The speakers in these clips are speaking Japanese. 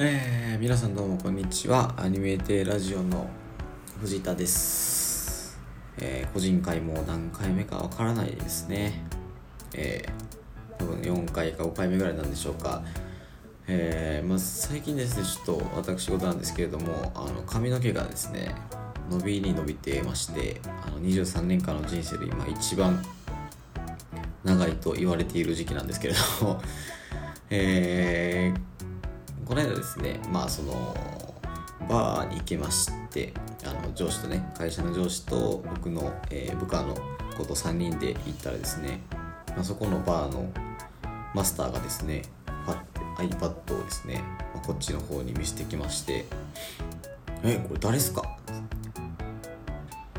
えー、皆さんどうもこんにちは。アニメーテーラジオの藤田です、えー個人会も何回目かわからないですね。えー、多分4回か5回目ぐらいなんでしょうか。えまあ、最近ですねちょっと私事なんですけれどもあの髪の毛がですね伸びに伸びてましてあの23年間の人生で今一番長いと言われている時期なんですけれども。えー、この間ですねまあそのバーに行きましてあの上司とね会社の上司と僕の、えー部下の子と3人で行ったらですね、まあ、そこのバーのマスターがですねパッ iPad をですね、まあこっちの方に見せてきまして「えこれ誰っすか?」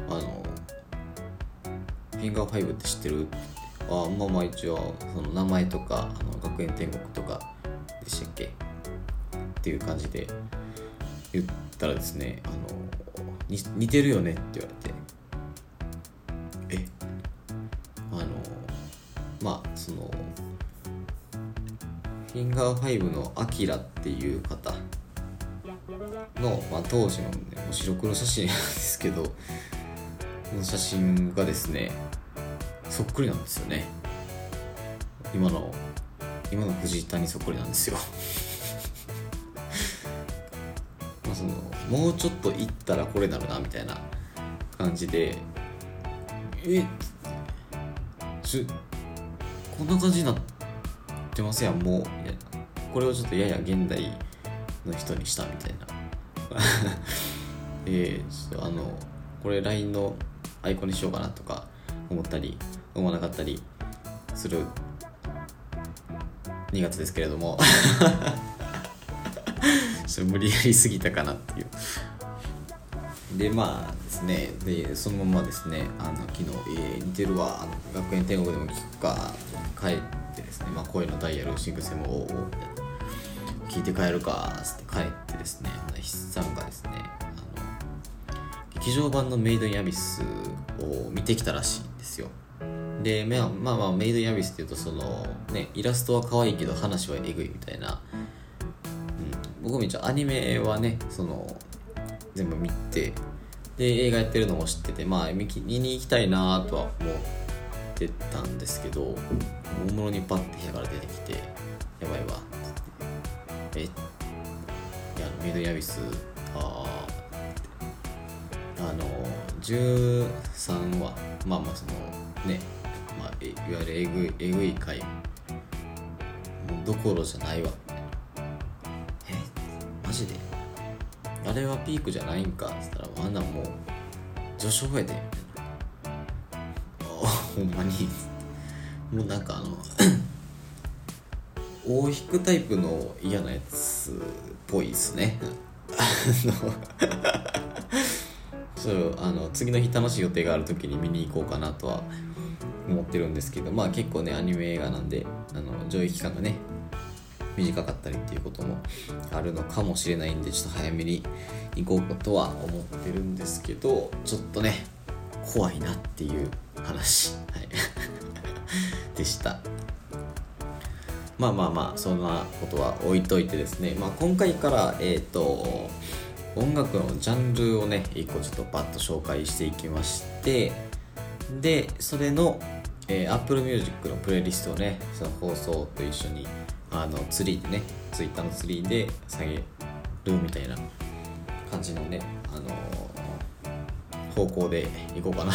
あの「フィンガー5って知ってる?」ってあまあまあ一応その名前とかあの学園天国とかでしたっけ？っていう感じで言ったらですねあの似てるよねって言われてえあのまあそのフィンガー5のアキラっていう方の、まあ、当時の、ね、白黒写真なんですけどこの写真がですねそっくりなんですよね。今の今の藤田にそっくりなんですよ。まあそのもうちょっと行ったらこれなるなみたいな感じでえちこんな感じになってませんやんもうみたいな。これをちょっとやや現代の人にしたみたいな。えー、ちょっとあのこれ LINE のアイコンにしようかなとか思ったり思わなかったりする2月ですけれども。ちょっと無理やりすぎたかなっていう。でまあですね。でそのままですね。あの昨日、えー似てるわ。あの学園天国でも聞くか。帰ってですね、まあ、声のダイヤルシングスもおおみたいな。聞いて帰るかつって帰ってですね。筆算がですね。あの劇場版のメイドインアビスを見てきたらしいんですよ。でまあまあメイドインアビスっていうとそのねイラストは可愛いけど話はえぐいみたいな、僕も一応アニメはねその全部見てで映画やってるのも知っててまあ見に行きたいなとは思ってたんですけど大物にパッて部屋から出てきてやばいわって。えいやメイドインアビスあーあの13話まあまあそのね、まあ、いわゆるえぐいえぐい回どころじゃないわ。マジで。あれはピークじゃないんか。っつったらあんなもう序章やで。みたいなあほんまに。もうなんかあの 大引くタイプの嫌なやつっぽいっすね。あの そうあの次の日楽しい予定がある時に見に行こうかなとは思ってるんですけどまあ結構ねアニメ映画なんであの上映期間がね短かったりっていうこともあるのかもしれないんでちょっと早めに行こうかとは思ってるんですけどちょっとね怖いなっていう話、はい、でした。まあまあまあそんなことは置いといてですね、まあ、今回からえっ、と音楽のジャンルをね一個ちょっとバッと紹介していきましてでそれの、えー Apple Music のプレイリストをねその放送と一緒にあのツリーでね Twitter のツリーで下げるみたいな感じのね、あの方向でいこうかな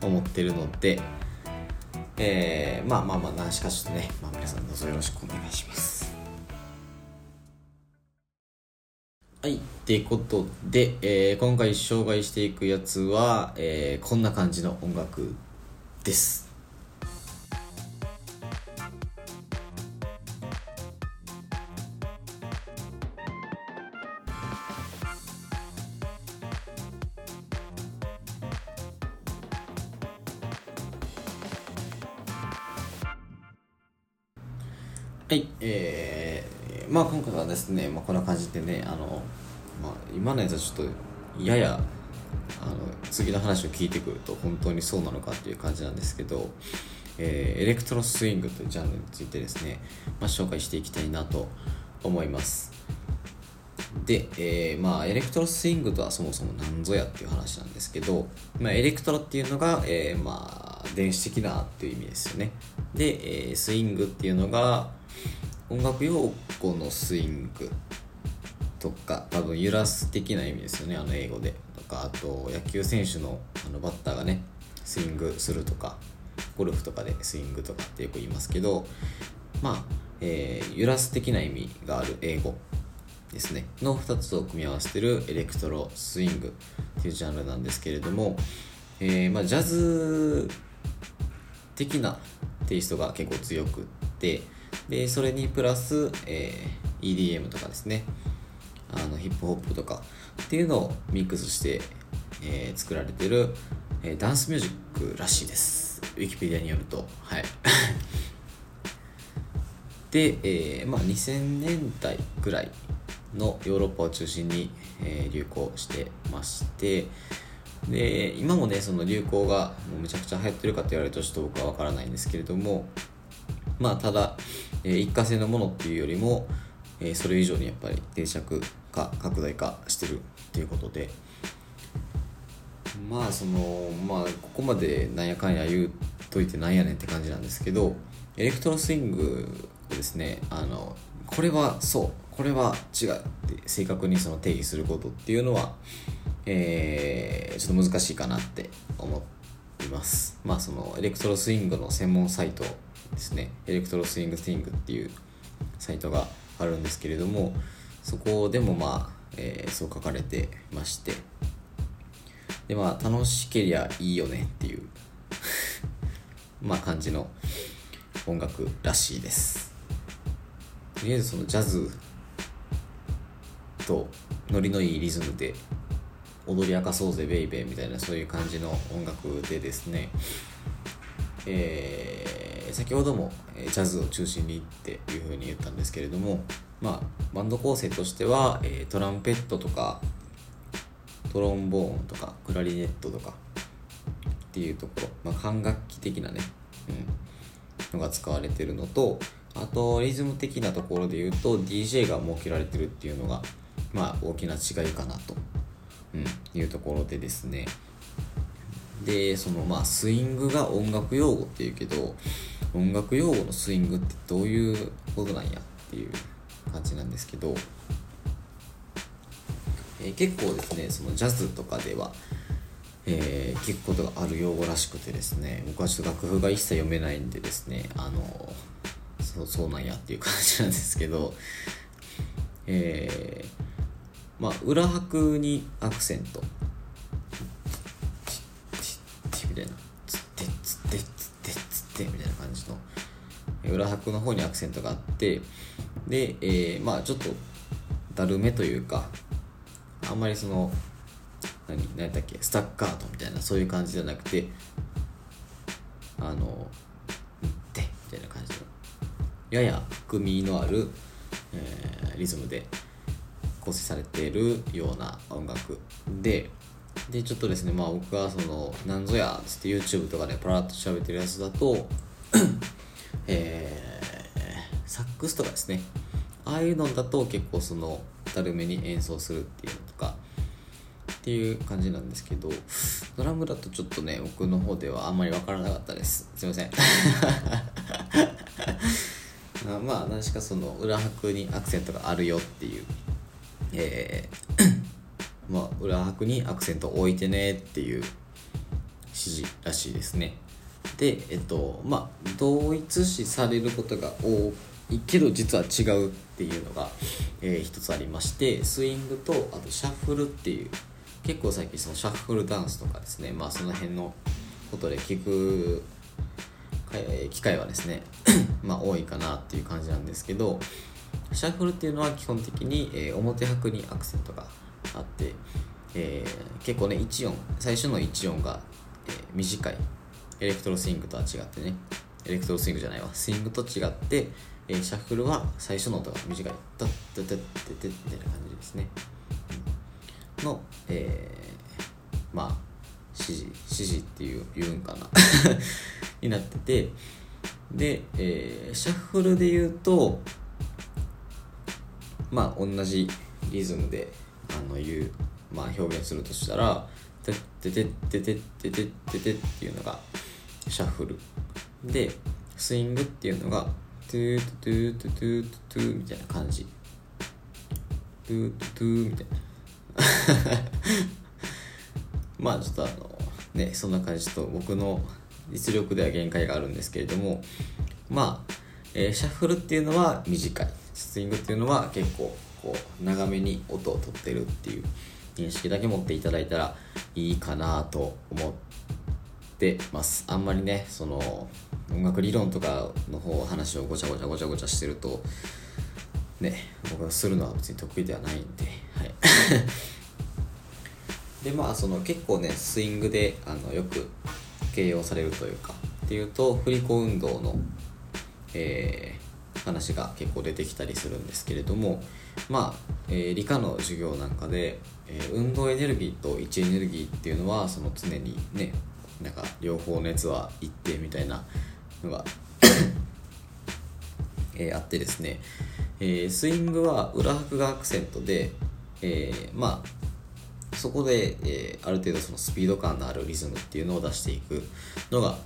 と思ってるので、えーまあまあまあなしかしとね、まあ、皆さんどうぞよろしくお願いします。はい。ってことで、えー今回紹介していくやつは、えーこんな感じの音楽です。ですね、まあ、こんな感じでね、あの、まあ、今のやつはちょっとやや、あの、次の話を聞いてくると本当にそうなのかっていう感じなんですけど、えーエレクトロスイングというジャンルについてですね、まあ、紹介していきたいなと思います。で、えー、まあエレクトロスイングとはそもそも何ぞやっていう話なんですけど、まあ、エレクトロっていうのが、えー、まあ電子的なっていう意味ですよねで、えー、スイングっていうのが音楽用語のスイングとか多分揺らす的な意味ですよね。あの英語で。とかあと野球選手のあのバッターがねスイングするとかゴルフとかでスイングとかってよく言いますけど。まあ、えー、揺らす的な意味がある英語ですね。の2つを組み合わせてるエレクトロスイングっていうジャンルなんですけれども、えー、まあ、ジャズ的なテイストが結構強くってでそれにプラス、えー、EDM とかですね。あのヒップホップとかっていうのをミックスして、えー、作られてる、えー、ダンスミュージックらしいです。ウィキペディアによると。はい。で、えー、まあ2000年代ぐらいのヨーロッパを中心に、えー、流行してまして。で今もねその流行がもうめちゃくちゃ流行ってるかって言われるとちょっと僕は分からないんですけれどもまあただ、えー、一過性のものっていうよりも、えー、それ以上にやっぱり定着化拡大化してるっていうことで。まあそのまあここまでなんやかんや言うといてなんやねんって感じなんですけどエレクトロスイングをですね。あのこれはそうこれは違うって正確にその定義することっていうのは、えー、ちょっと難しいかなって思います。まあそのエレクトロスイングの専門サイトですねエレクトロスイングスイングっていうサイトがあるんですけれどもそこでもまあ、えー、そう書かれてまして。でまあ楽しけりゃいいよねっていう まあ感じの音楽らしいです。とりあえずそのジャズとノリのいいリズムで踊り明かそうぜベイベーみたいなそういう感じの音楽でですね、えー、先ほどもジャズを中心にっていうふうに言ったんですけれどもまあバンド構成としては、えトランペットとかトロンボーンとかクラリネットとかっていうところ、まあ、管楽器的なね、うん、のが使われてるのとあとリズム的なところで言うと DJ が設けられてるっていうのがまあ大きな違いかなと、うん、いうところでですね。でそのまあスイングが音楽用語っていうけど音楽用語のスイングってどういうことなんやっていう感じなんですけど、えー、結構ですねそのジャズとかでは、えー、聞くことがある用語らしくてですね僕はちょっと楽譜が一切読めないんでですねあのそうそうなんやっていう感じなんですけどえーまあ、裏拍にアクセント。みたいな。裏拍の方にアクセントがあってで、えー、まあちょっとだるめというかあんまりその何何やったっけスタッカートみたいなそういう感じじゃなくてあのでみたいな感じの。やや含みのある、えー、リズムで構成されているような音楽。ででちょっとですねまあ僕がそのなんぞやつって YouTube とかでパラッと喋ってるやつだとえー、サックスとかですね。ああいうのだと結構そのだるめに演奏するっていうのとかっていう感じなんですけどドラムだとちょっとね僕の方ではあんまり分からなかったです。すいません。まあ何しかその裏拍にアクセントがあるよっていう。えーまあ、裏拍にアクセントを置いてねっていう指示らしいですね。で、えっと、まあ、同一視されることが多いけど、実は違うっていうのが、えー、一つありまして、スイングと、あとシャッフルっていう、結構最近そのシャッフルダンスとかですね、まあその辺のことで聞く機会はですね まあ多いかなっていう感じなんですけど、シャッフルっていうのは基本的に、えー、表拍にアクセントがあって、えー、結構ね1音最初の1音が、えー、短いエレクトロスイングとは違ってね。エレクトロスイングじゃないわ。スイングと違って、えー、シャッフルは最初の音が短い。ドッドッドッドッドッみたいな感じですねの、えー、まあ指示指示っていう言うんかなになっててで、えー、シャッフルで言うとまあ同じリズムであの言う、まあ、表現するとしたら「てっててってててててて」っていうのがシャッフル。でスイングっていうのがトゥートゥトゥトゥトゥトゥみたいな感じ。トゥートゥトゥみたいな。まあちょっとあのねそんな感じと僕の実力では限界があるんですけれどもまあ、えー、シャッフルっていうのは短い。スイングっていうのは結構こう長めに音を取ってるっていう認識だけ持っていただいたらいいかなと思ってます。あんまりねその音楽理論とかの方話をごちゃごちゃごちゃごちゃしてるとね僕がするのは別に得意ではないんではい。でまあその結構ねスイングであのよく形容されるというかっていうと振り子運動の、えー、話が結構出てきたりするんですけれどもまあ、えー、理科の授業なんかで、えー、運動エネルギーと位置エネルギーっていうのはその常にねなんか両方熱は一定みたいなのがえー、あってですね、えー、スイングは裏拍がアクセントで、えー、まあそこで、え、ある程度そのスピード感のあるリズムっていうのを出していくのが、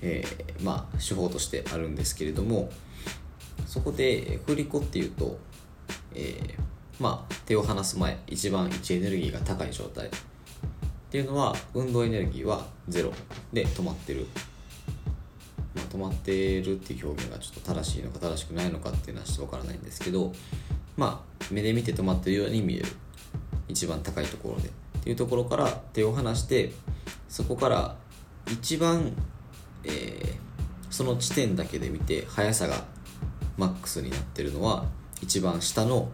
えー、まあ手法としてあるんですけれどもそこで振り子っていうと、えー、まあ手を離す前一番位置エネルギーが高い状態。っていうのは運動エネルギーはゼロで止まってる、まあ、止まってるっていう表現がちょっと正しいのか正しくないのかっていうのはちょっとわからないんですけどまあ目で見て止まってるように見える。一番高いところでっていうところから手を離してそこから一番、えー、その地点だけで見て速さがマックスになってるのは一番下の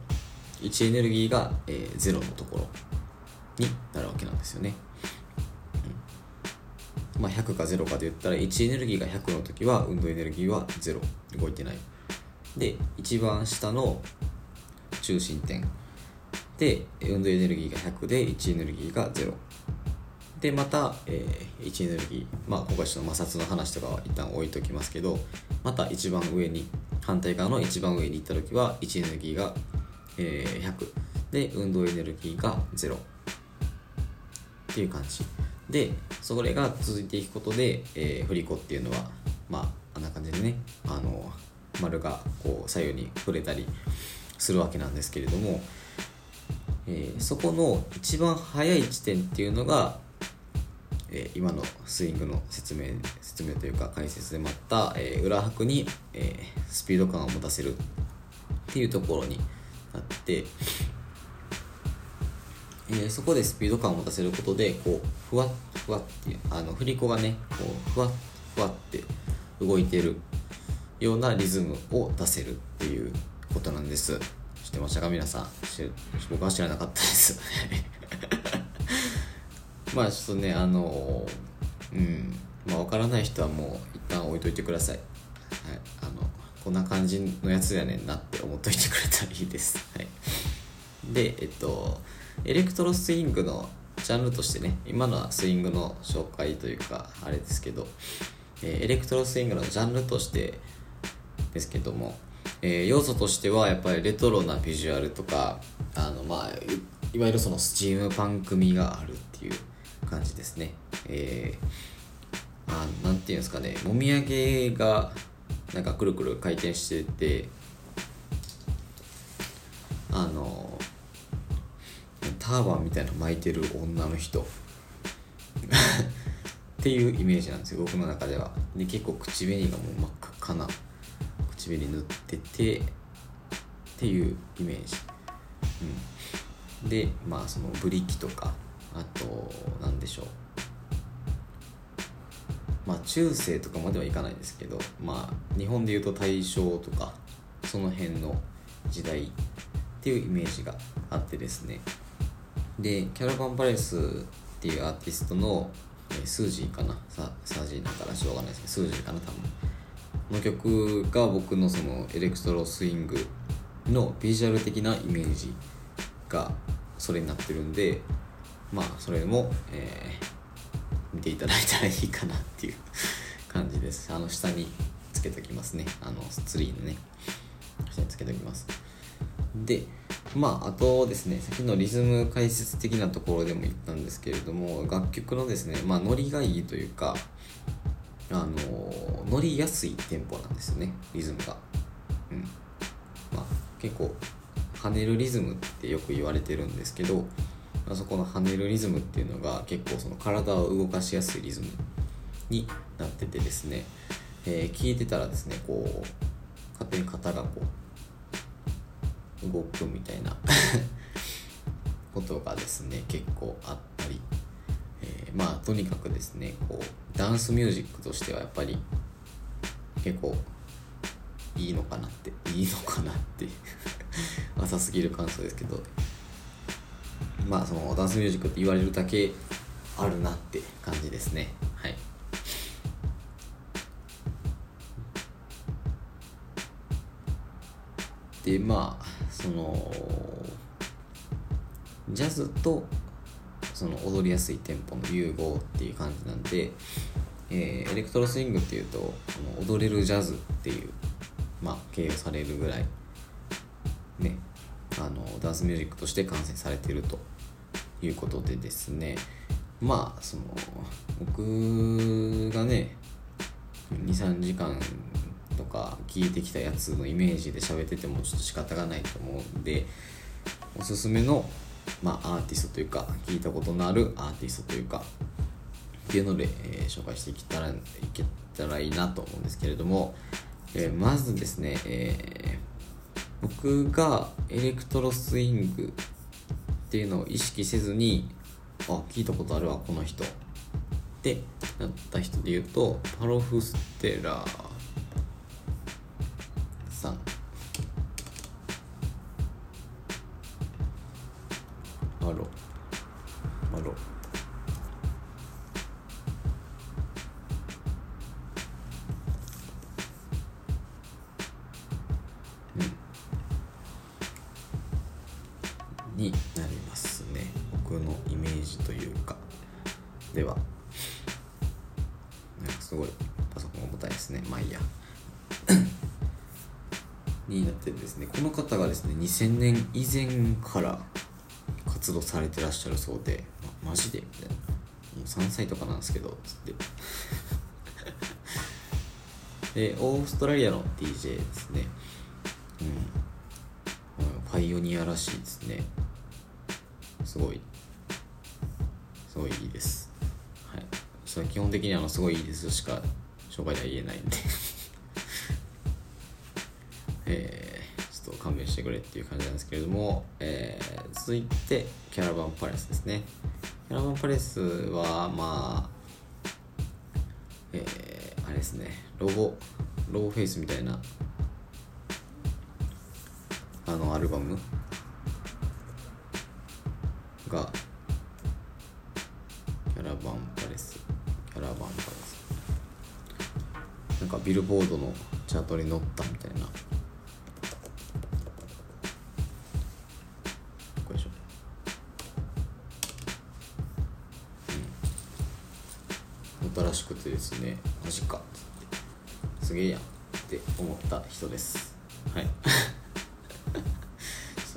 位置エネルギーが、えー、ゼロのところになるわけなんですよね、まあ、100か0かで言ったら位置エネルギーが100の時は運動エネルギーは0動いてない。で一番下の中心点。で運動エネルギーが100で位置エネルギーが0でまた、えー、位置エネルギーまあ今回ちょっと摩擦の話とかは一旦置いときますけどまた一番上に反対側の一番上に行った時は位置エネルギーが、えー、100で運動エネルギーが0っていう感じ。でそれが続いていくことで、えー、振り子っていうのはまああんな感じでねあの丸がこう左右に触れたりするわけなんですけれどもえー、そこの一番速い地点っていうのが、えー、今のスイングの説明説明というか解説でもあった、えー、裏拍に、えスピード感を持たせるっていうところになって、えそこでスピード感を持たせることでこうふわっふわっていうあの振り子がねこうふわっふわって動いてるようなリズムを出せるっていうことなんです。知ってましたか？皆さん。僕は知らなかったです。まあちょっとねあのうん。まあ分からない人はもう一旦置いといてください、はい、あのこんな感じのやつやねんなって思っといてくれたらいいです、はい、でえっとエレクトロスイングのジャンルとしてね今のはスイングの紹介というかあれですけど、え、エレクトロスイングのジャンルとしてですけどもえー、要素としてはやっぱりレトロなビジュアルとかあの、まあ、いわゆるそのスチームパンク味があるっていう感じですね。えー、あなんていうんですかねもみあげがなんかくるくる回転しててあのターバンみたいな巻いてる女の人。っていうイメージなんですよ僕の中では。で結構口紅がもう真っ赤かな。唇に塗っててっていうイメージ、うん、でまあそのブリキとかあと何でしょう。まあ中世とかまではいかないですけどまあ日本でいうと大正とかその辺の時代っていうイメージがあってですね。でキャラバン・パレスっていうアーティストのスージーかな？ササージーだからしょうがないですけどスージーかな多分。の曲が僕のそのエレクトロスイングのビジュアル的なイメージがそれになってるんでまあそれも、えー、見ていただいたらいいかなっていう 感じです。あの下につけときますね。あのツリーのね。下につけときます。でまああとですね先のリズム解説的なところでも言ったんですけれども楽曲のですねまあノリがいいというかあの乗りやすいテンポなんですよねリズムが。うん。まあ結構跳ねるリズムってよく言われてるんですけど、まあ、そこの跳ねるリズムっていうのが結構その体を動かしやすいリズムになっててですね、えー、聞いてたらですねこう勝手に肩がこう動くみたいな。ことがですね結構あったり、えー、まあとにかくですねこうダンスミュージックとしてはやっぱり結構いいのかなっていいのかなって 浅すぎる感想ですけど。まあそのダンスミュージックって言われるだけあるなって感じですね。はい。でまあそのジャズとその踊りやすいテンポの融合っていう感じなんで、えー、エレクトロスイングっていうと踊れるジャズっていう、まあ、形容されるぐらいねあのダンスミュージックとして完成されてるということでですね。まあその僕がね23時間とか聞いてきたやつのイメージで喋っててもちょっと仕方がないと思うんでおすすめの、まあ、アーティストというか聞いたことのあるアーティストというかっていうので、えー、紹介していけたらいけたらいいなと思うんですけれども、えー、まずですね、えー、僕がエレクトロスイングっていうのを意識せずにあ聞いたことあるわこの人ってなった人で言うとパロヴステラさん。マロ。マロ。になりますね。僕のイメージというか。では。ですね2000年以前から活動されてらっしゃるそうで、ま、マジで？みたいな。もう3歳とかなんですけどつって。でオーストラリアの DJ ですね。うん。パイオニアらしいですね。すごい。すごいいいです。はい。それ基本的にあのすごいいいですしか紹介では言えないんで。してくれっていう感じなんですけれども、えー、続いてキャラバンパレスですね。キャラバンパレスはまあえー、あれですねロゴロゴフェイスみたいなあのアルバムがキャラバンパレスキャラバンパレスなんかビルボードのチャートに載ったみたいな。てですね。マジか。すげえやんって思った人です。はい。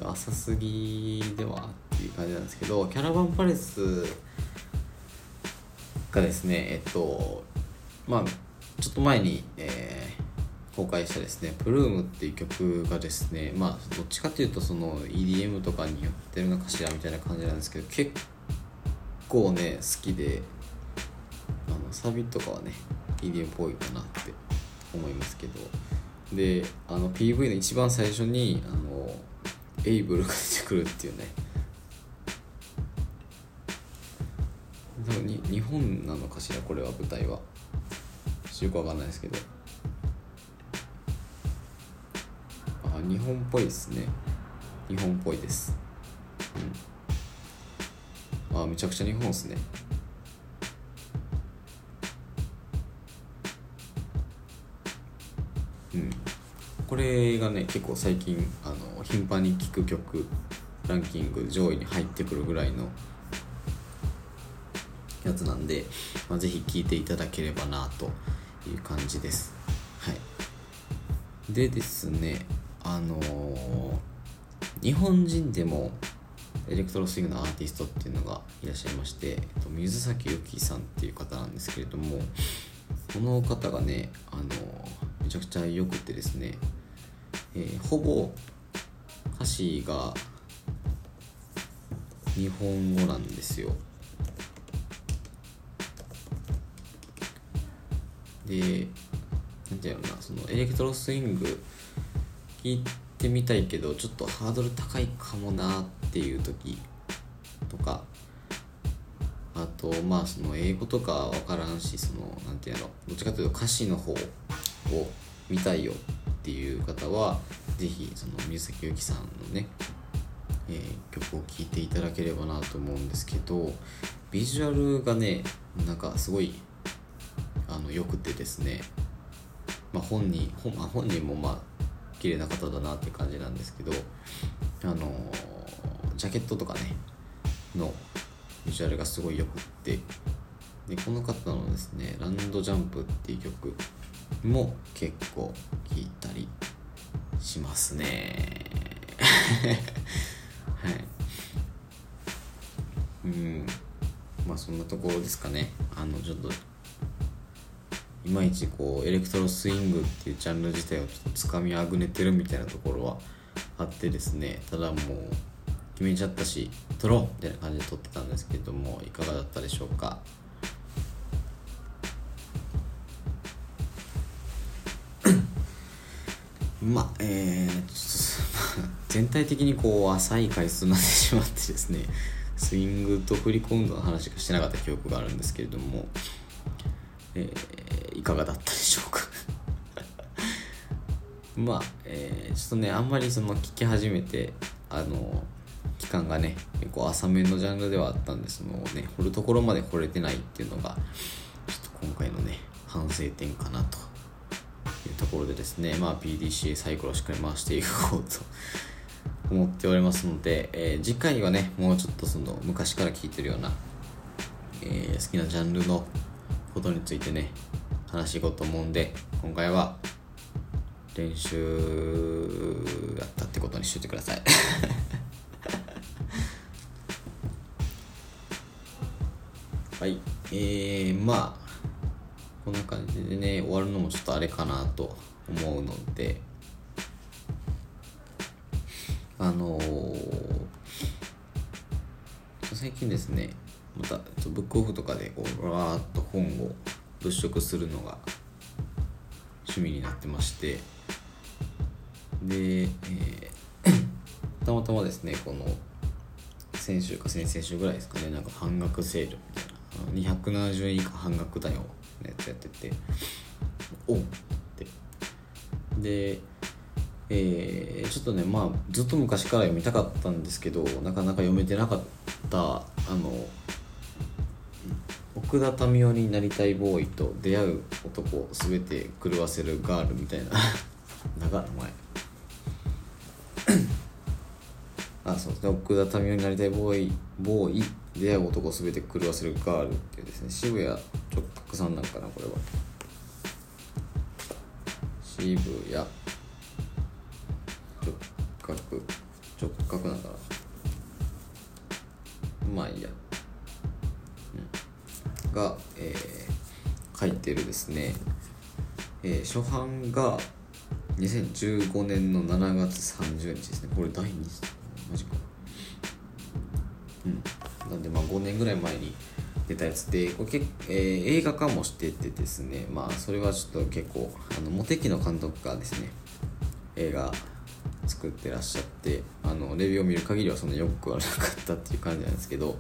浅すぎではっていう感じなんですけどキャラバンパレスがですねえっとまあちょっと前に、えー、公開したですね「プルームっていう曲がですねまあどっちかっていうとその EDM とかに寄ってるのかしらみたいな感じなんですけど結構ね好きで。サビとかはね EDM っぽいかなって思いますけど。であの PV の一番最初にあのエイブルが出てくるっていうね。多分に日本なのかしらこれは舞台は。よくわかんないですけど。あ日本っぽいですね。日本っぽいです。うん。あめちゃくちゃ日本っすね。これがね結構最近あの頻繁に聴く曲ランキング上位に入ってくるぐらいのやつなんで、まあ、ぜひ聴いていただければなという感じです。はい。でですねあのー、日本人でもエレクトロスイングのアーティストっていうのがいらっしゃいまして、えっと、水崎由紀さんっていう方なんですけれどもこの方がねあのめちゃくちゃよくてですね、えー、ほぼ歌詞が日本語なんですよ。でなんていうのなそのエレクトロスイング聞いてみたいけどちょっとハードル高いかもなっていう時とかあとまあその英語とか分からんしそのなんていうのどっちかというと歌詞の方を見たいよっていう方は是非その水崎由紀さんのね、えー、曲を聴いていただければなと思うんですけどビジュアルがねなんかすごいあのよくてですね、まあ、本人本,、まあ、本人もまあ綺麗な方だなって感じなんですけどあのジャケットとかねのビジュアルがすごいよくってでこの方のですね「ランドジャンプ」っていう曲も結構聴いたりしますね。はい。うん。まあそんなところですかね。あのちょっといまいちこうエレクトロスイングっていうジャンル自体をちょっとつかみあぐねてるみたいなところはあってですね。ただもう決めちゃったし撮ろうみたいな感じで撮ってたんですけどもいかがだったでしょうか？まあえー、全体的にこう浅い回数になってしまってですねスイングと振り込んだの話がしてなかった記憶があるんですけれども、えー、いかがだったでしょうか？まあ、えー、ちょっとねあんまりその聞き始めてあの期間がね結構浅めのジャンルではあったんですもうね掘るところまで掘れてないっていうのがちょっと今回のね反省点かなと。いうところでですねまあ PDCA サイクルをしっかり回していこうと思っておりますので、えー、次回はねもうちょっとその昔から聞いてるような、えー、好きなジャンルのことについてね話していこうと思うんで今回は練習やったってことにしといてください。はい。えー、まあこんな感じでね終わるのもちょっとあれかなと思うので。あのー、最近ですねまたブックオフとかでこうわーっと本を物色するのが趣味になってまして。で、えー、たまたまですねこの先週か先々週ぐらいですかねなんか半額セールみたいな270円以下半額だよのやつやってておって。でえー、ちょっとねまあずっと昔から読みたかったんですけどなかなか読めてなかったあの奥田民生になりたいボーイと出会う男すべて狂わせるガールみたいな 長い名前。あそうですね。奥田民生になりたいボーイボーイ出会う男すべて狂わせるガールっていうですね渋谷直さんなんかなこれは。渋谷直角直角なんかな。まあいいや、うん、が、えー、書いてるですね、えー、初版が2015年の7月30日ですね。これ第2次。マジか。うん。なんでまあ5年ぐらい前に出たやつでこれけ、えー、映画化もしててですねまあそれはちょっと結構あのモテキの監督がですね映画作ってらっしゃってあのレビューを見る限りはそんなよくはなかったっていう感じなんですけど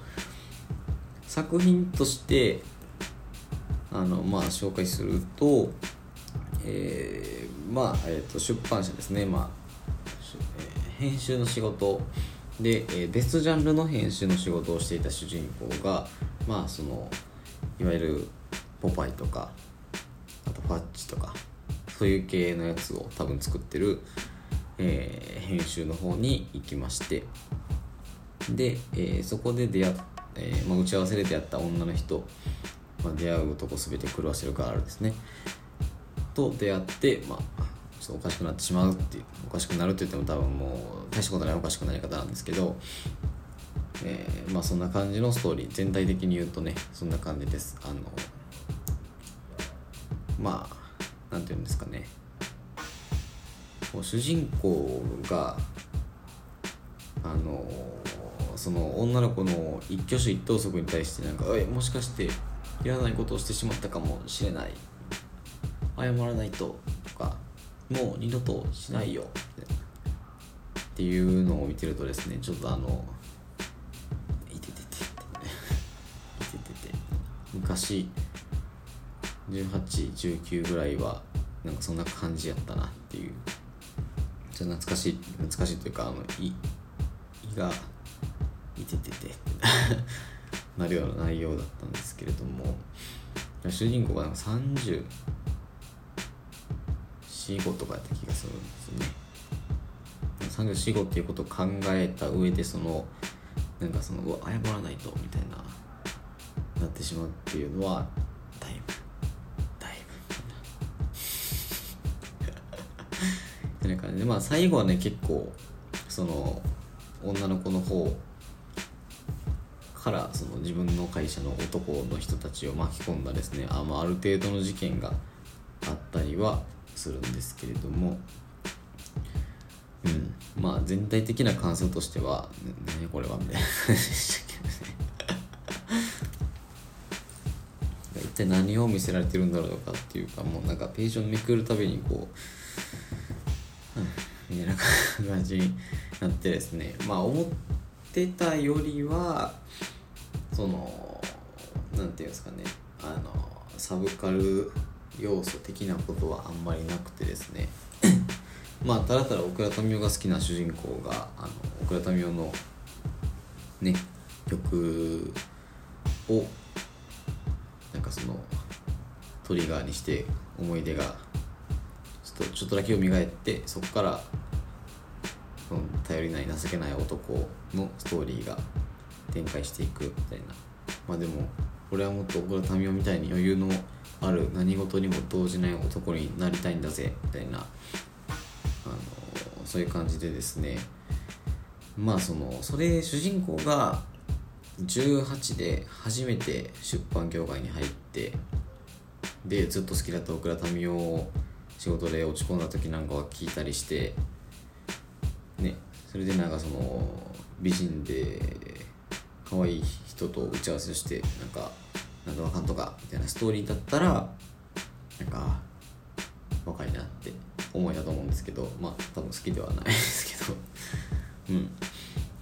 作品としてあのまあ紹介するとえー、まあ、えーと、出版社ですね、まあえー、編集の仕事で、えー、別ジャンルの編集の仕事をしていた主人公がまあそのいわゆる「ポパイ」とかあと「ファッチ」とかそういう系のやつを多分作ってる、えー、編集の方に行きまして。で、えー、そこで出会っ、えーまあ、打ち合わせで出会った女の人、まあ、出会う男全て狂わせるガールですね。と出会って、まあ、ちょっとおかしくなってしまうっていうおかしくなるって言っても多分もう大したことないおかしくなり方なんですけど、えー、まあそんな感じのストーリー全体的に言うとねそんな感じです。あのまあなんて言うんですかね。こう主人公があのその女の子の一挙手一投足に対してなんか「えもしかしていらないことをしてしまったかもしれない。謝らないと」とか「もう二度としないよ」っていうのを見てるとですねちょっとあの「いててて」いててて昔1819ぐらいはなんかそんな感じやったなっていう。ちょっと懐かしい懐かしいというかあのい胃がいててててなるような内容だったんですけれども。主人公がなんか30 45とかやった気がするんですよね345っていうことを考えた上でそのなんかそのうわ謝らないとみたいななってしまうっていうのはだいぶだいぶみたいな感じでまあ最後はね結構その女の子の方からその自分の会社の男の人たちを巻き込んだですねあ,、まあ、ある程度の事件があったりはするんですけれどもうんまあ全体的な感想としては「何これは」みたいな感じでしたけどね一体何を見せられてるんだろうかっていうかもうなんかページをめくるたびにこう、うん、みたいな感じになってですね。まあ思ってたよりはその何て言うんですかねあのサブカル要素的なことはあんまりなくてですね。まあただただ奥田民生が好きな主人公があの奥田民生のね曲をなんかそのトリガーにして思い出がちょっとちょっとだけ蘇ってそこから頼りない情けない男のストーリーが展開していくみたいな。まあでも俺はもっと奥田民生みたいに余裕のある何事にも動じない男になりたいんだぜみたいなあのそういう感じでですね。まあそのそれ主人公が18で初めて出版業界に入ってでずっと好きだった奥田民生を仕事で落ち込んだ時なんかは聞いたりしてねそれでなんかその美人で可愛い人と打ち合わせしてなんかなんとかかんとかみたいなストーリーだったらなんか若いなって思いだと思うんですけどまあ多分好きではないですけど。うん。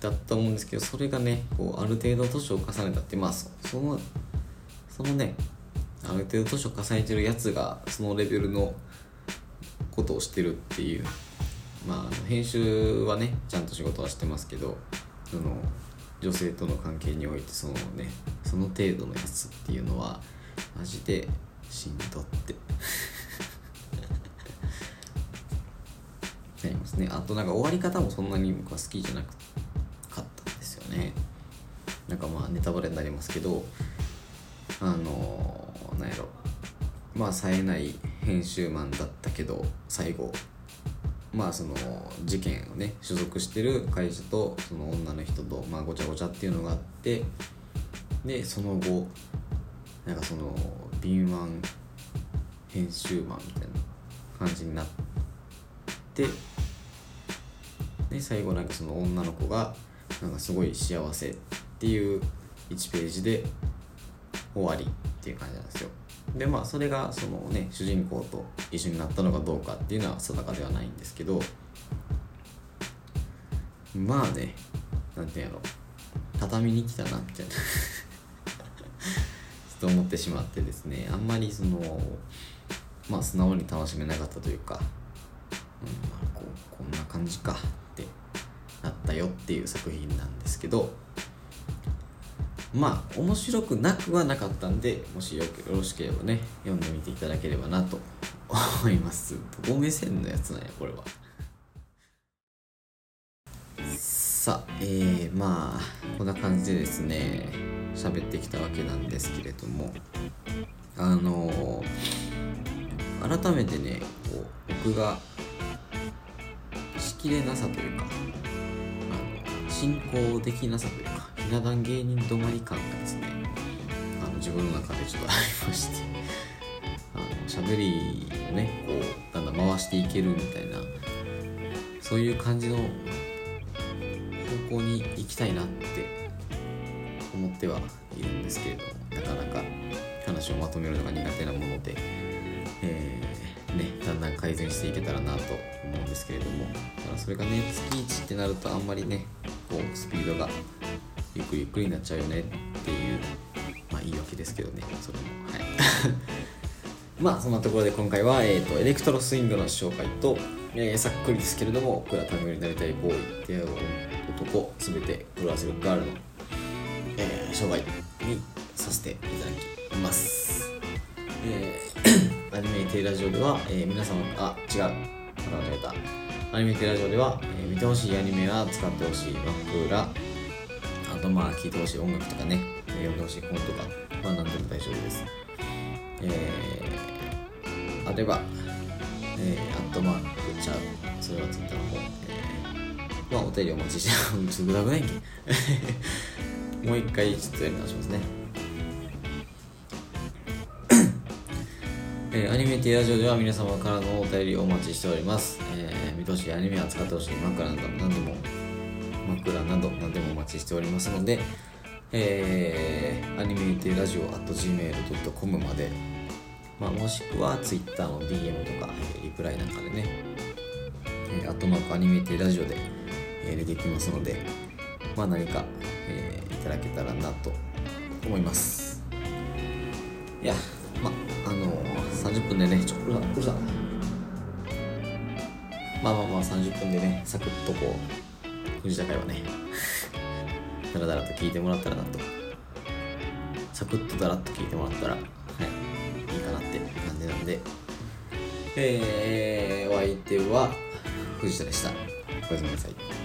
だったと思うんですけどそれがねこうある程度年を重ねたってまあそのそのねある程度年を重ねてるやつがそのレベルのことをしてるっていうまあ編集はねちゃんと仕事はしてますけどその女性との関係においてそのねその程度のやつっていうのはマジでしんどって。なりますね。あとなんか終わり方もそんなに僕は好きじゃなかったんですよね。なんかまあネタバレになりますけどあのなんやろ。まあ冴えない編集マンだったけど最後。まあその事件をね所属してる会社とその女の人とまあごちゃごちゃっていうのがあってでその後なんかその敏腕編集マンみたいな感じになってで最後なんかその女の子がなんかすごい幸せっていう1ページで終わりっていう感じなんですよ。でまあそれがそのね主人公と一緒になったのかどうかっていうのは定かではないんですけどまあねなんていうの畳に来たなみたいな。ちょっと思ってしまってですね。あんまりそのまあ素直に楽しめなかったというか、うんまあ、こうこんな感じかってなったよっていう作品なんですけどまあ面白くなくはなかったんでもしよろしければね読んでみていただければなと思います。どこ目線のやつなんやこれは。さあえー、まあこんな感じでですね喋ってきたわけなんですけれどもあのー、改めてねこう僕がしきれなさというかあの進行できなさというかひな壇芸人止まり感がですねあの自分の中でちょっとありまして あの喋りをねこうだんだん回していけるみたいなそういう感じの向に行きたいなって思ってはいるんですけれどもなかなか話をまとめるのが苦手なもので、えーね、だんだん改善していけたらなと思うんですけれどもただそれがね月1ってなるとあんまりねこうスピードがゆっくりゆっくりになっちゃうよねっていうまあいいわけですけどねそれも。はい。まあそんなところで今回は、えーと、エレクトロスイングの紹介と、えー、さっくりですけれども僕らためになりたいボーイ出会う男すべて狂わせるガールの、えー、紹介にさせていただきます。えー、アニメテイラジオでは、えー、皆様あ違う。また間違えた。アニメテイラジオでは、えー、見てほしいアニメや使ってほしい枕。あとまあ聴いてほしい音楽とかね、読んでほしい本とかまあ何でも大丈夫です。えー、あれば、えー、アットマークちゃうそれはツイッターの方、えー、まあお便りお待ちしてちょっとグダグダやんけ もう一回ちょっとやり直しますね。えー、アニメティラジオでは皆様からのお便りをお待ちしております。えー、見通しアニメは使ってほしい。枕など何でも、枕など何でもお待ちしておりますので、えー、アニメティラジオ at gmail.com まで、まあ、もしくは Twitter の DM とか、えー、リプライなんかでね、えー、アットマークアニメティラジオで、えー、出てきますので、まあ、何か、えー、いただけたらなと思います。いや、まあ、あのー30分でねちょっとうるさうるさまあまあまあ30分でねサクッとこう藤田会はねだらだらと聞いてもらったらなと。サクッとだらっと聞いてもらったらはいいいかなって感じなんで。えー、お相手は藤田でした。おやすみなさい。